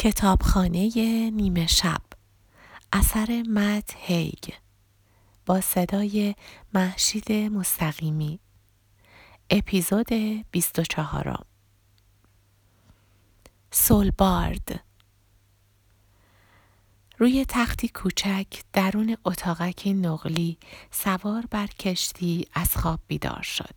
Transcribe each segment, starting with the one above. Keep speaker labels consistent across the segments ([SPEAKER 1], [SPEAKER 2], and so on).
[SPEAKER 1] کتابخانه نیمه شب. اثر مت هیگ با صدای محشید مستقیمی. اپیزود 24 سولبارد. روی تختی کوچک درون اتاقکی نقلی سوار بر کشتی از خواب بیدار شد.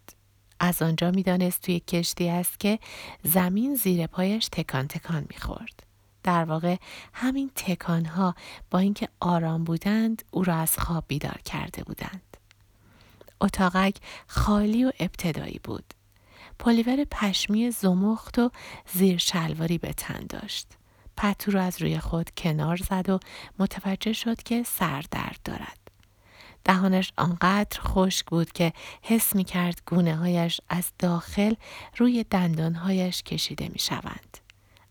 [SPEAKER 1] از آنجا می‌دانست توی کشتی است که زمین زیر پایش تکان تکان می‌خورد. در واقع همین تکانها با اینکه آرام بودند او را از خواب بیدار کرده بودند. اتاقک خالی و ابتدایی بود. پلیور پشمی زمخت و زیر شلواری به تن داشت. پتو را از روی خود کنار زد و متوجه شد که سر درد دارد. دهانش آنقدر خشک بود که حس می کرد گونه هایش از داخل روی دندانهایش کشیده می شوند.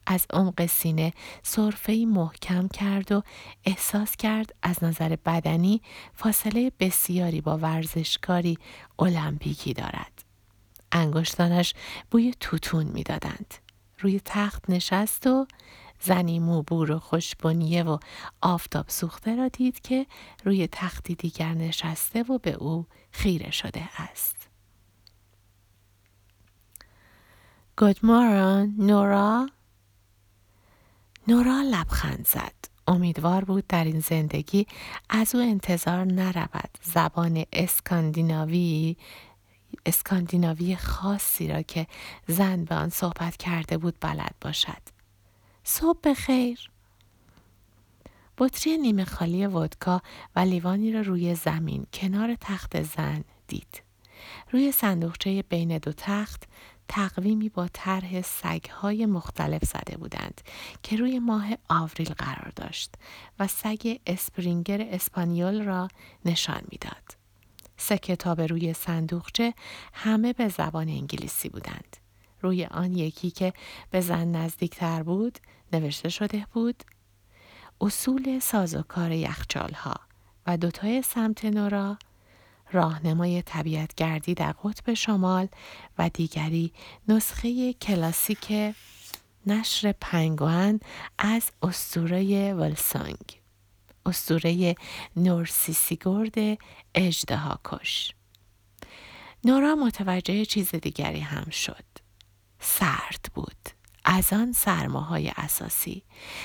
[SPEAKER 1] از عمق سینه صرفه محکم کرد و احساس کرد از نظر بدنی فاصله بسیاری با ورزشکاری المپیکی دارد. انگشتانش بوی توتون می‌دادند. روی تخت نشست و زنی موبور و خوشبنیه و آفتاب سوخته را دید که روی تختی دیگر نشسته و به او خیره شده است. Morning, نورا نورا لبخند زد. امیدوار بود در این زندگی از او انتظار نرود زبان اسکاندیناوی اسکاندیناوی خاصی را که زن به آن صحبت کرده بود بلد باشد. صبح خیر. بطری نیمه خالی ودکا و لیوانی را روی زمین کنار تخت زن دید. روی صندوقچه بین دو تخت تقویمی با طرح سگهای مختلف زده بودند که روی ماه آوریل قرار داشت و سگ اسپرینگر اسپانیول را نشان می‌داد. سه کتاب روی صندوقچه همه به زبان انگلیسی بودند. روی آن یکی که به زن نزدیکتر بود نوشته شده بود اصول سازوکار یخچال ها و دوتای سمت نورا راهنمای طبیعت گردی در قطب شمال و دیگری نسخه کلاسیک نشر پنگوان از استوره ولسانگ استوره نورسیسیگورد اجدها کش. نورا متوجه چیز دیگری هم شد. سرد بود. از آن سرماهای اساسی.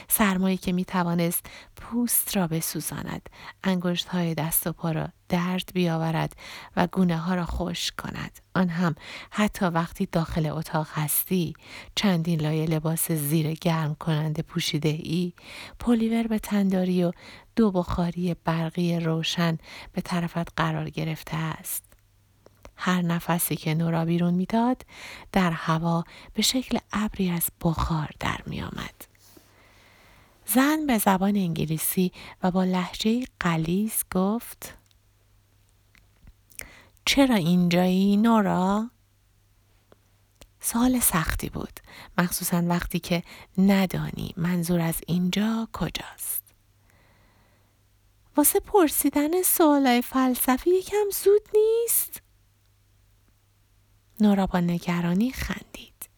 [SPEAKER 1] سرمایی که می توانست پوست را بسوزاند انگشت های دست و پا را درد بیاورد و گونه ها را خوش کند. آن هم حتی وقتی داخل اتاق هستی چندین لایه لباس زیر گرم کننده پوشیده ای پلیور به تنداری و دو بخاری برقی روشن به طرفت قرار گرفته است. هر نفسی که نورا بیرون می‌داد در هوا به شکل ابری از بخار در می آمد. زن به زبان انگلیسی و با لحجه قلیز گفت چرا اینجایی نورا؟ سال سختی بود مخصوصا وقتی که ندانی منظور از اینجا کجاست واسه پرسیدن سوالای فلسفی یکم زود نیست؟ نورا با نگرانی خندید.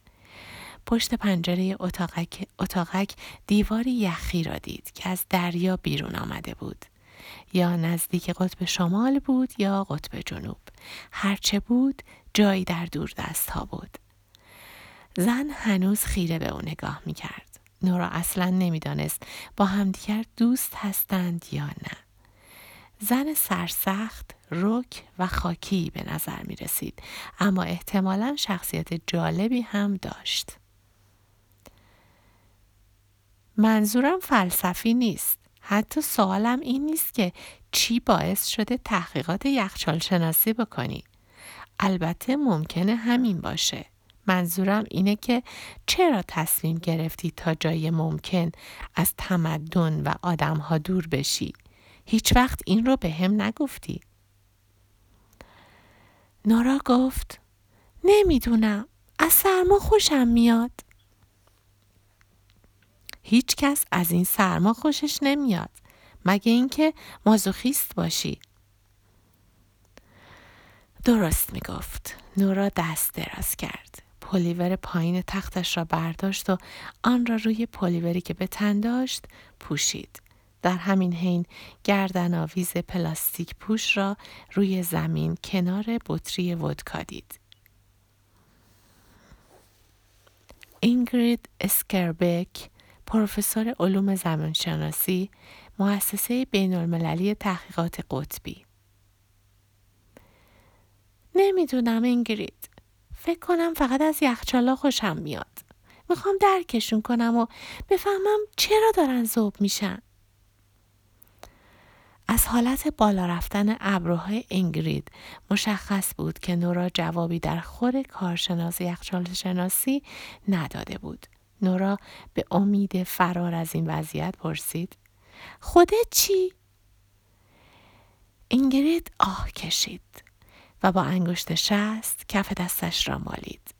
[SPEAKER 1] پشت پنجره اتاقک, اتاقک دیواری یخی را دید که از دریا بیرون آمده بود. یا نزدیک قطب شمال بود یا قطب جنوب. هرچه بود جایی در دور دست ها بود. زن هنوز خیره به او نگاه می کرد. نورا اصلا نمی‌دانست با همدیگر دوست هستند یا نه. زن سرسخت رک و خاکی به نظر می رسید اما احتمالا شخصیت جالبی هم داشت. منظورم فلسفی نیست. حتی سوالم این نیست که چی باعث شده تحقیقات یخچال شناسی بکنی. البته ممکنه همین باشه. منظورم اینه که چرا تصمیم گرفتی تا جای ممکن از تمدن و آدم ها دور بشی؟ هیچ وقت این رو به هم نگفتی. نارا گفت نمی‌دونم از سرما خوشم میاد. هیچ کس از این سرما خوشش نمیاد مگه اینکه مازوخیست باشی. درست می‌گفت. نورا دست دراز کرد. پلیور پایین تختش را برداشت و آن را روی پلیوری که به تن داشت پوشید. در همین حین گردن آویز پلاستیک پوش را روی زمین کنار بطری ودکا دید. اینگرید اسکربک پروفسور علوم زمین‌شناسی مؤسسه بین المللی تحقیقات قطبی. نمی‌دونم اینگرید. فکر کنم فقط از یخچالا خوشم میاد. می‌خوام درکشون کنم و بفهمم چرا دارن زوب میشن. از حالت بالا رفتن ابروهای انگرید مشخص بود که نورا جوابی در خور کارشناس یخچال شناسی نداده بود. نورا به امید فرار از این وضعیت پرسید خودت چی؟ انگرید آه کشید و با انگشت شست کف دستش را مالید.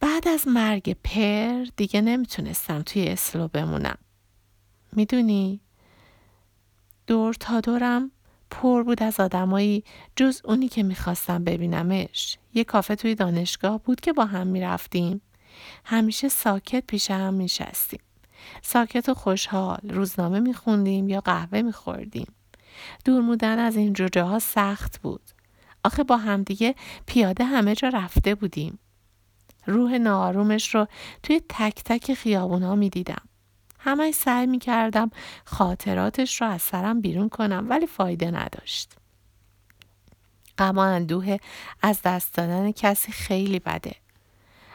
[SPEAKER 1] بعد از مرگ پر دیگه نمی‌تونستم توی اسلو بمونم. می‌دونی دور تا دورم پر بود از آدمایی جز اونی که می‌خواستم ببینمش. یه کافه توی دانشگاه بود که با هم می‌رفتیم. همیشه ساکت پیش هم میشستیم. ساکت و خوشحال روزنامه میخوندیم یا قهوه میخوردیم. دور مودن از این جوجه سخت بود. آخه با همدیگه پیاده همه جا رفته بودیم. روح ناآرومش رو توی تک تک خیابون ها همه سعی می کردم خاطراتش رو از سرم بیرون کنم ولی فایده نداشت. غم و اندوه از دست دادن کسی خیلی بده.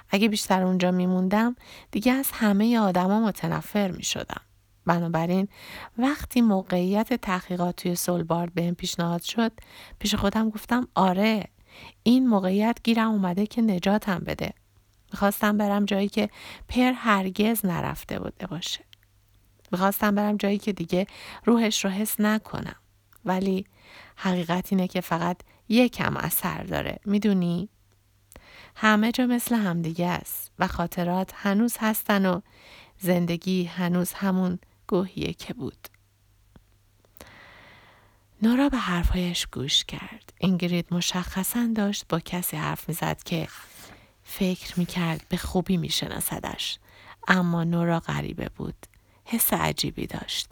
[SPEAKER 1] اگه بیشتر اونجا میموندم دیگه از همه آدما متنفر می شدم. بنابراین وقتی موقعیت تحقیقات توی سولبارد بهم پیشنهاد شد پیش خودم گفتم آره این موقعیت گیرم اومده که نجاتم بده. می‌خواستم برم جایی که پر هرگز نرفته بوده باشه. می‌خواستم برم جایی که دیگه روحش رو حس نکنم. ولی حقیقت اینه که فقط یکم اثر داره. می‌دونی؟ همه جا مثل همدیگه است و خاطرات هنوز هستن و زندگی هنوز همون گوهیه که بود. نورا به حرفهایش گوش کرد. اینگرید مشخصا داشت با کسی حرف می‌زد که فکر می‌کرد به خوبی میشناسدش. اما نورا غریبه بود. حس عجیبی داشت.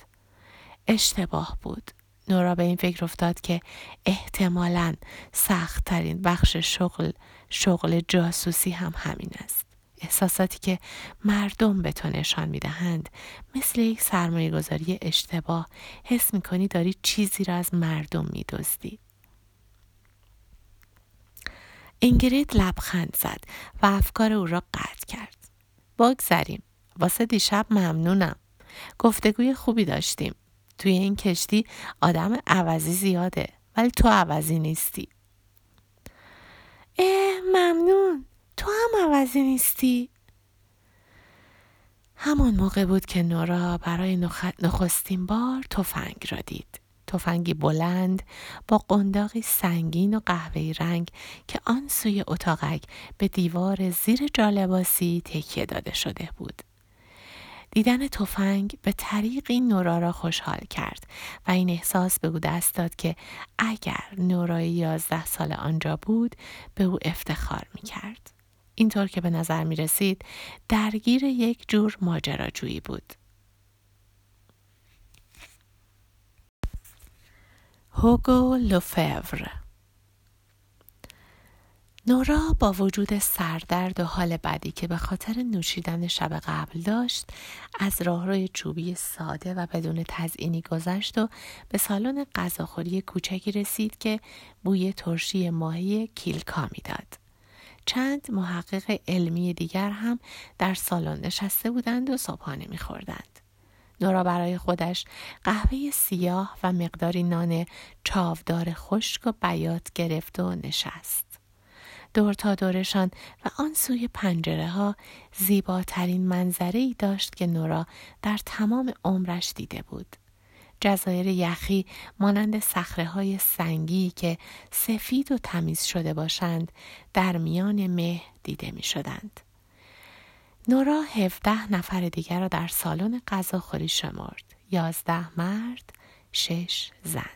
[SPEAKER 1] اشتباه بود. نورا به این فکر افتاد که احتمالا سختترین بخش شغل شغل جاسوسی هم همین است. احساساتی که مردم به تو نشان می‌دهند مثل یک سرمایه گذاری اشتباه حس می‌کنی داری چیزی را از مردم میدزدی. اینگرید لبخند زد و افکار او را قطع کرد. بگذریم. واسه دیشب ممنونم. گفتگوی خوبی داشتیم. توی این کشتی آدم عوضی زیاده ولی تو عوضی نیستی. اه ممنون تو هم عوضی نیستی همان موقع بود که نورا برای نخستین بار تفنگ را دید تفنگی بلند با قنداقی سنگین و قهوه‌ای رنگ که آن سوی اتاقک به دیوار زیر جالباسی تکیه داده شده بود دیدن تفنگ به طریقی نورا را خوشحال کرد و این احساس به او دست داد که اگر نورای یازده سال آنجا بود به او افتخار می کرد. اینطور که به نظر می رسید درگیر یک جور ماجراجویی بود. هوگو لوفور نورا با وجود سردرد و حال بدی که به خاطر نوشیدن شب قبل داشت از راهروی چوبی ساده و بدون تزئینی گذشت و به سالن غذاخوری کوچکی رسید که بوی ترشی ماهی کیلکا می‌داد. چند محقق علمی دیگر هم در سالن نشسته بودند و صبحانه میخوردند. نورا برای خودش قهوه سیاه و مقداری نان چاودار خشک و بیات گرفت و نشست. دور تا دورشان و آن سوی پنجره ها زیباترین منظره ای داشت که نورا در تمام عمرش دیده بود. جزایر یخی مانند سخره های سنگی که سفید و تمیز شده باشند در میان مه دیده می شدند. نورا هفده نفر دیگر را در سالن غذاخوری شمرد. یازده مرد، شش زن.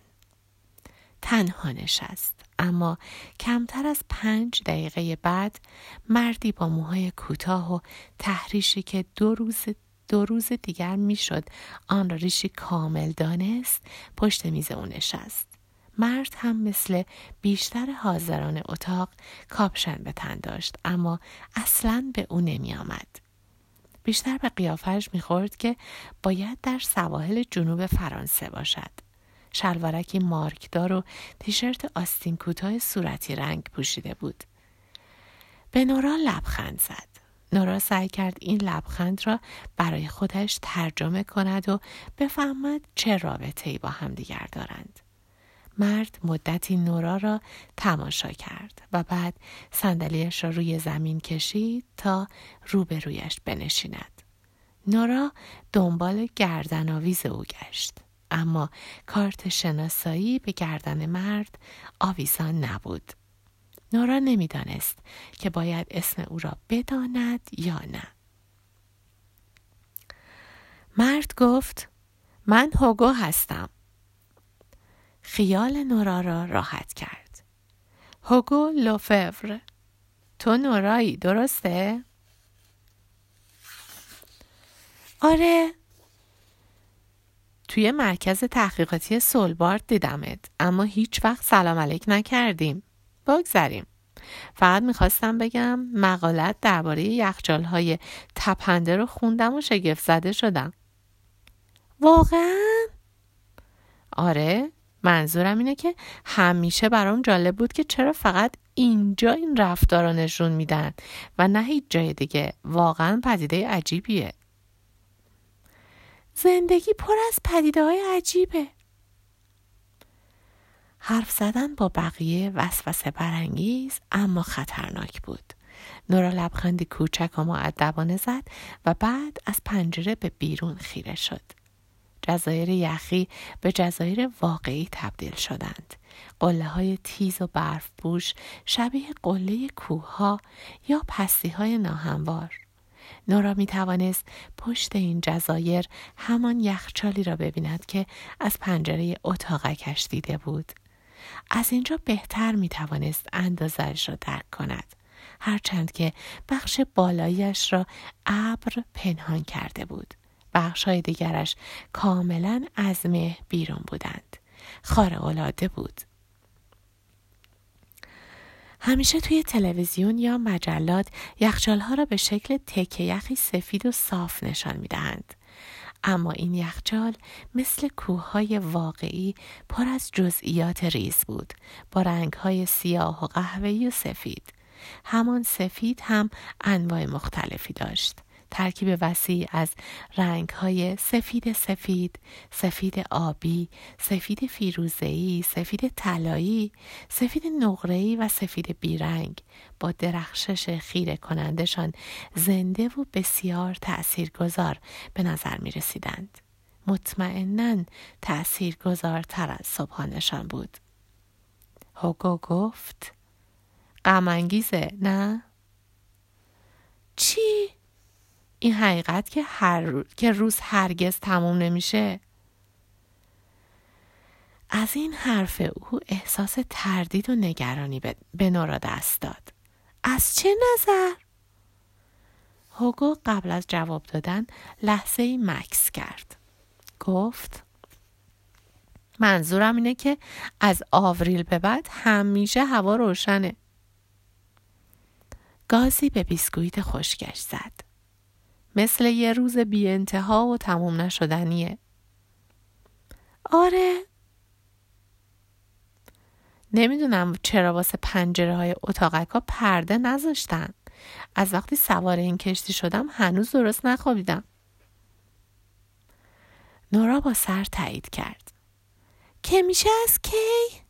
[SPEAKER 1] تنها نشست. اما کمتر از پنج دقیقه بعد مردی با موهای کوتاه و تحریشی که دو روز دو روز دیگر می‌شد آن را ریشی کامل دانست پشت میز او نشست مرد هم مثل بیشتر حاضران اتاق کاپشن به تن داشت اما اصلا به او نمی آمد. بیشتر به قیافش می‌خورد که باید در سواحل جنوب فرانسه باشد. شلوارکی مارکدار و تیشرت آستین کوتاه صورتی رنگ پوشیده بود. به نورا لبخند زد. نورا سعی کرد این لبخند را برای خودش ترجمه کند و بفهمد چه رابطه ای با هم دیگر دارند. مرد مدتی نورا را تماشا کرد و بعد صندلیاش را روی زمین کشید تا روبرویش بنشیند. نورا دنبال گردن آویز او گشت. اما کارت شناسایی به گردن مرد آویزان نبود. نورا نمی‌دانست که باید اسم او را بداند یا نه. مرد گفت من هوگو هستم. خیال نورا را راحت کرد. هوگو لوفور تو نورایی درسته؟ آره توی مرکز تحقیقاتی سولبارد دیدمت اما هیچ وقت سلام علیک نکردیم. بگذریم. فقط می‌خواستم بگم مقالت درباره یخچال های تپنده رو خوندم و شگفت زده شدم. واقعا؟ آره منظورم اینه که همیشه برام جالب بود که چرا فقط اینجا این رفتار رو نشون میدن و نه هیچ جای دیگه. واقعا پدیده عجیبیه. زندگی پر از پدیده های عجیبه حرف زدن با بقیه وسوسه برانگیز اما خطرناک بود نورا لبخندی کوچک و معدبانه زد و بعد از پنجره به بیرون خیره شد جزایر یخی به جزایر واقعی تبدیل شدند. قله های تیز و برف بوش شبیه قله کوه یا پستی های ناهموار. نورا می توانست پشت این جزایر همان یخچالی را ببیند که از پنجره اتاقکش دیده بود. از اینجا بهتر می توانست اندازش را درک کند. هرچند که بخش بالایش را ابر پنهان کرده بود. های دیگرش کاملا از مه بیرون بودند. خارق‌العاده بود. همیشه توی تلویزیون یا مجلات یخچالها را به شکل تکه یخی سفید و صاف نشان می دهند. اما این یخچال مثل کوههای واقعی پر از جزئیات ریز بود با رنگهای سیاه و قهوه‌ای و سفید. همان سفید هم انواع مختلفی داشت. ترکیب وسیع از رنگ های سفید سفید، سفید آبی، سفید فیروزه‌ای، سفید طلایی، سفید نقره‌ای و سفید بیرنگ با درخشش خیره کنندشان زنده و بسیار تأثیرگذار به نظر می رسیدند. مطمئنا تأثیرگذارتر از صبحانشان بود. هوگو گفت غمانگیزه نه؟ چی؟ این حقیقت که هر روز، که روز هرگز تموم نمیشه. از این حرف او احساس تردید و نگرانی به نورا دست داد. از چه نظر؟ هوگو قبل از جواب دادن لحظه ای مکس کرد. گفت منظورم اینه که از آوریل به بعد همیشه هوا روشنه. گازی به بیسکویت خشکش زد. مثل یه روز بی انتها و تموم نشدنیه. آره نمی‌دونم چرا واسه پنجره های اتاقک ها پرده نذاشتن. از وقتی سوار این کشتی شدم هنوز درست نخوابیدم. نورا با سر تایید کرد. که میشه از کی؟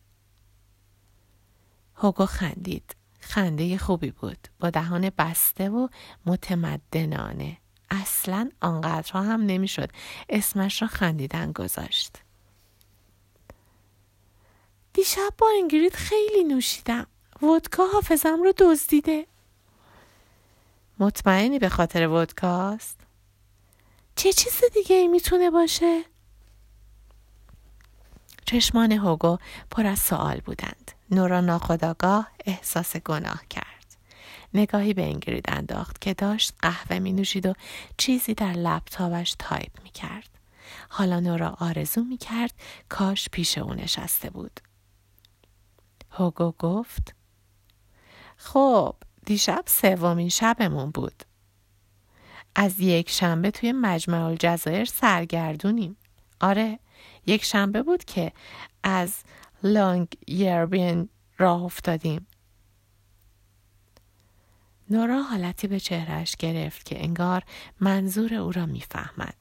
[SPEAKER 1] هوگو خندید. خنده خوبی بود. با دهان بسته و متمدنانه. اصلا آنقدرها هم نمی‌شد. اسمش را خندیدن گذاشت. دیشب با انگرید خیلی نوشیدم. ودکا حافظم رو دزدیده. مطمئنی به خاطر ودکاست چه چیز دیگه ای می‌تونه باشه؟ چشمان هوگو پر از سوال بودند. نورا ناخداگاه احساس گناه کرد. نگاهی به اینگرید انداخت که داشت قهوه می نوشید و چیزی در لپتاپش تایپ می کرد. حالا نورا آرزو می کرد کاش پیش او نشسته بود. هوگو گفت خب دیشب سومین شبمون بود. از یک شنبه توی مجمع الجزایر سرگردونیم. آره یک شنبه بود که از لانگ یربین راه افتادیم. نورا حالتی به چهرش گرفت که انگار منظور او را می‌فهمد.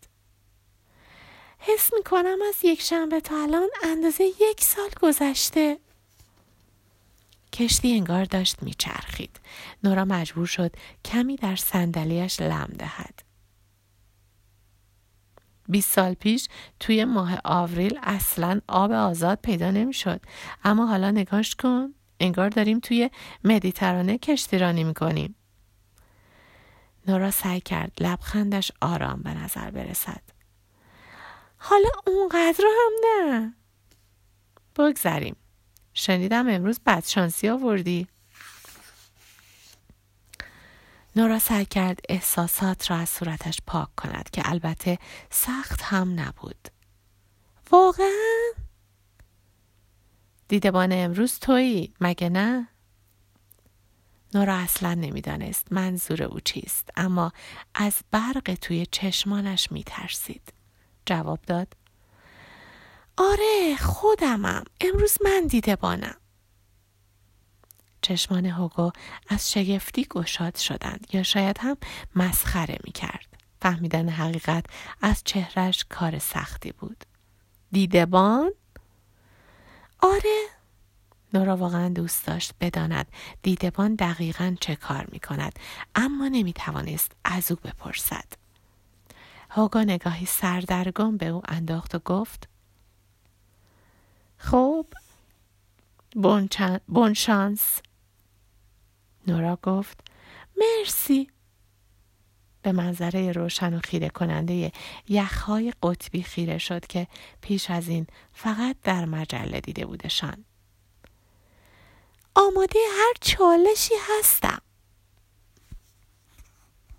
[SPEAKER 1] حس می کنم از یک شنبه تا الان اندازه یک سال گذشته. کشتی انگار داشت میچرخید. نورا مجبور شد کمی در صندلیاش لم دهد. 20 سال پیش توی ماه آوریل اصلا آب آزاد پیدا نمی‌شد اما حالا نگاش کن انگار داریم توی مدیترانه کشتیرانی می‌کنیم. نورا سعی کرد لبخندش آرام به نظر برسد. حالا اونقدر هم نه. بگذریم. شنیدم امروز بدشانسی آوردی. نورا سعی کرد احساسات را از صورتش پاک کند که البته سخت هم نبود. واقعا؟ دیدبان امروز تویی مگه نه نورا اصلا نمی‌دانست منظور او چیست اما از برق توی چشمانش میترسید جواب داد آره خودمم امروز من دیدبانم چشمان هوگو از شگفتی گشاد شدند یا شاید هم مسخره می کرد. فهمیدن حقیقت از چهرش کار سختی بود. دیدبان؟ آره. نورا واقعا دوست داشت بداند دیدبان دقیقا چه کار می کند اما نمی توانست از او بپرسد. هوگو نگاهی سردرگم به او انداخت و گفت خب بون شانس. نورا گفت مرسی. به منظره روشن و خیره کننده یخهای قطبی خیره شد که پیش از این فقط در مجله دیده بودشان. آماده هر چالشی هستم.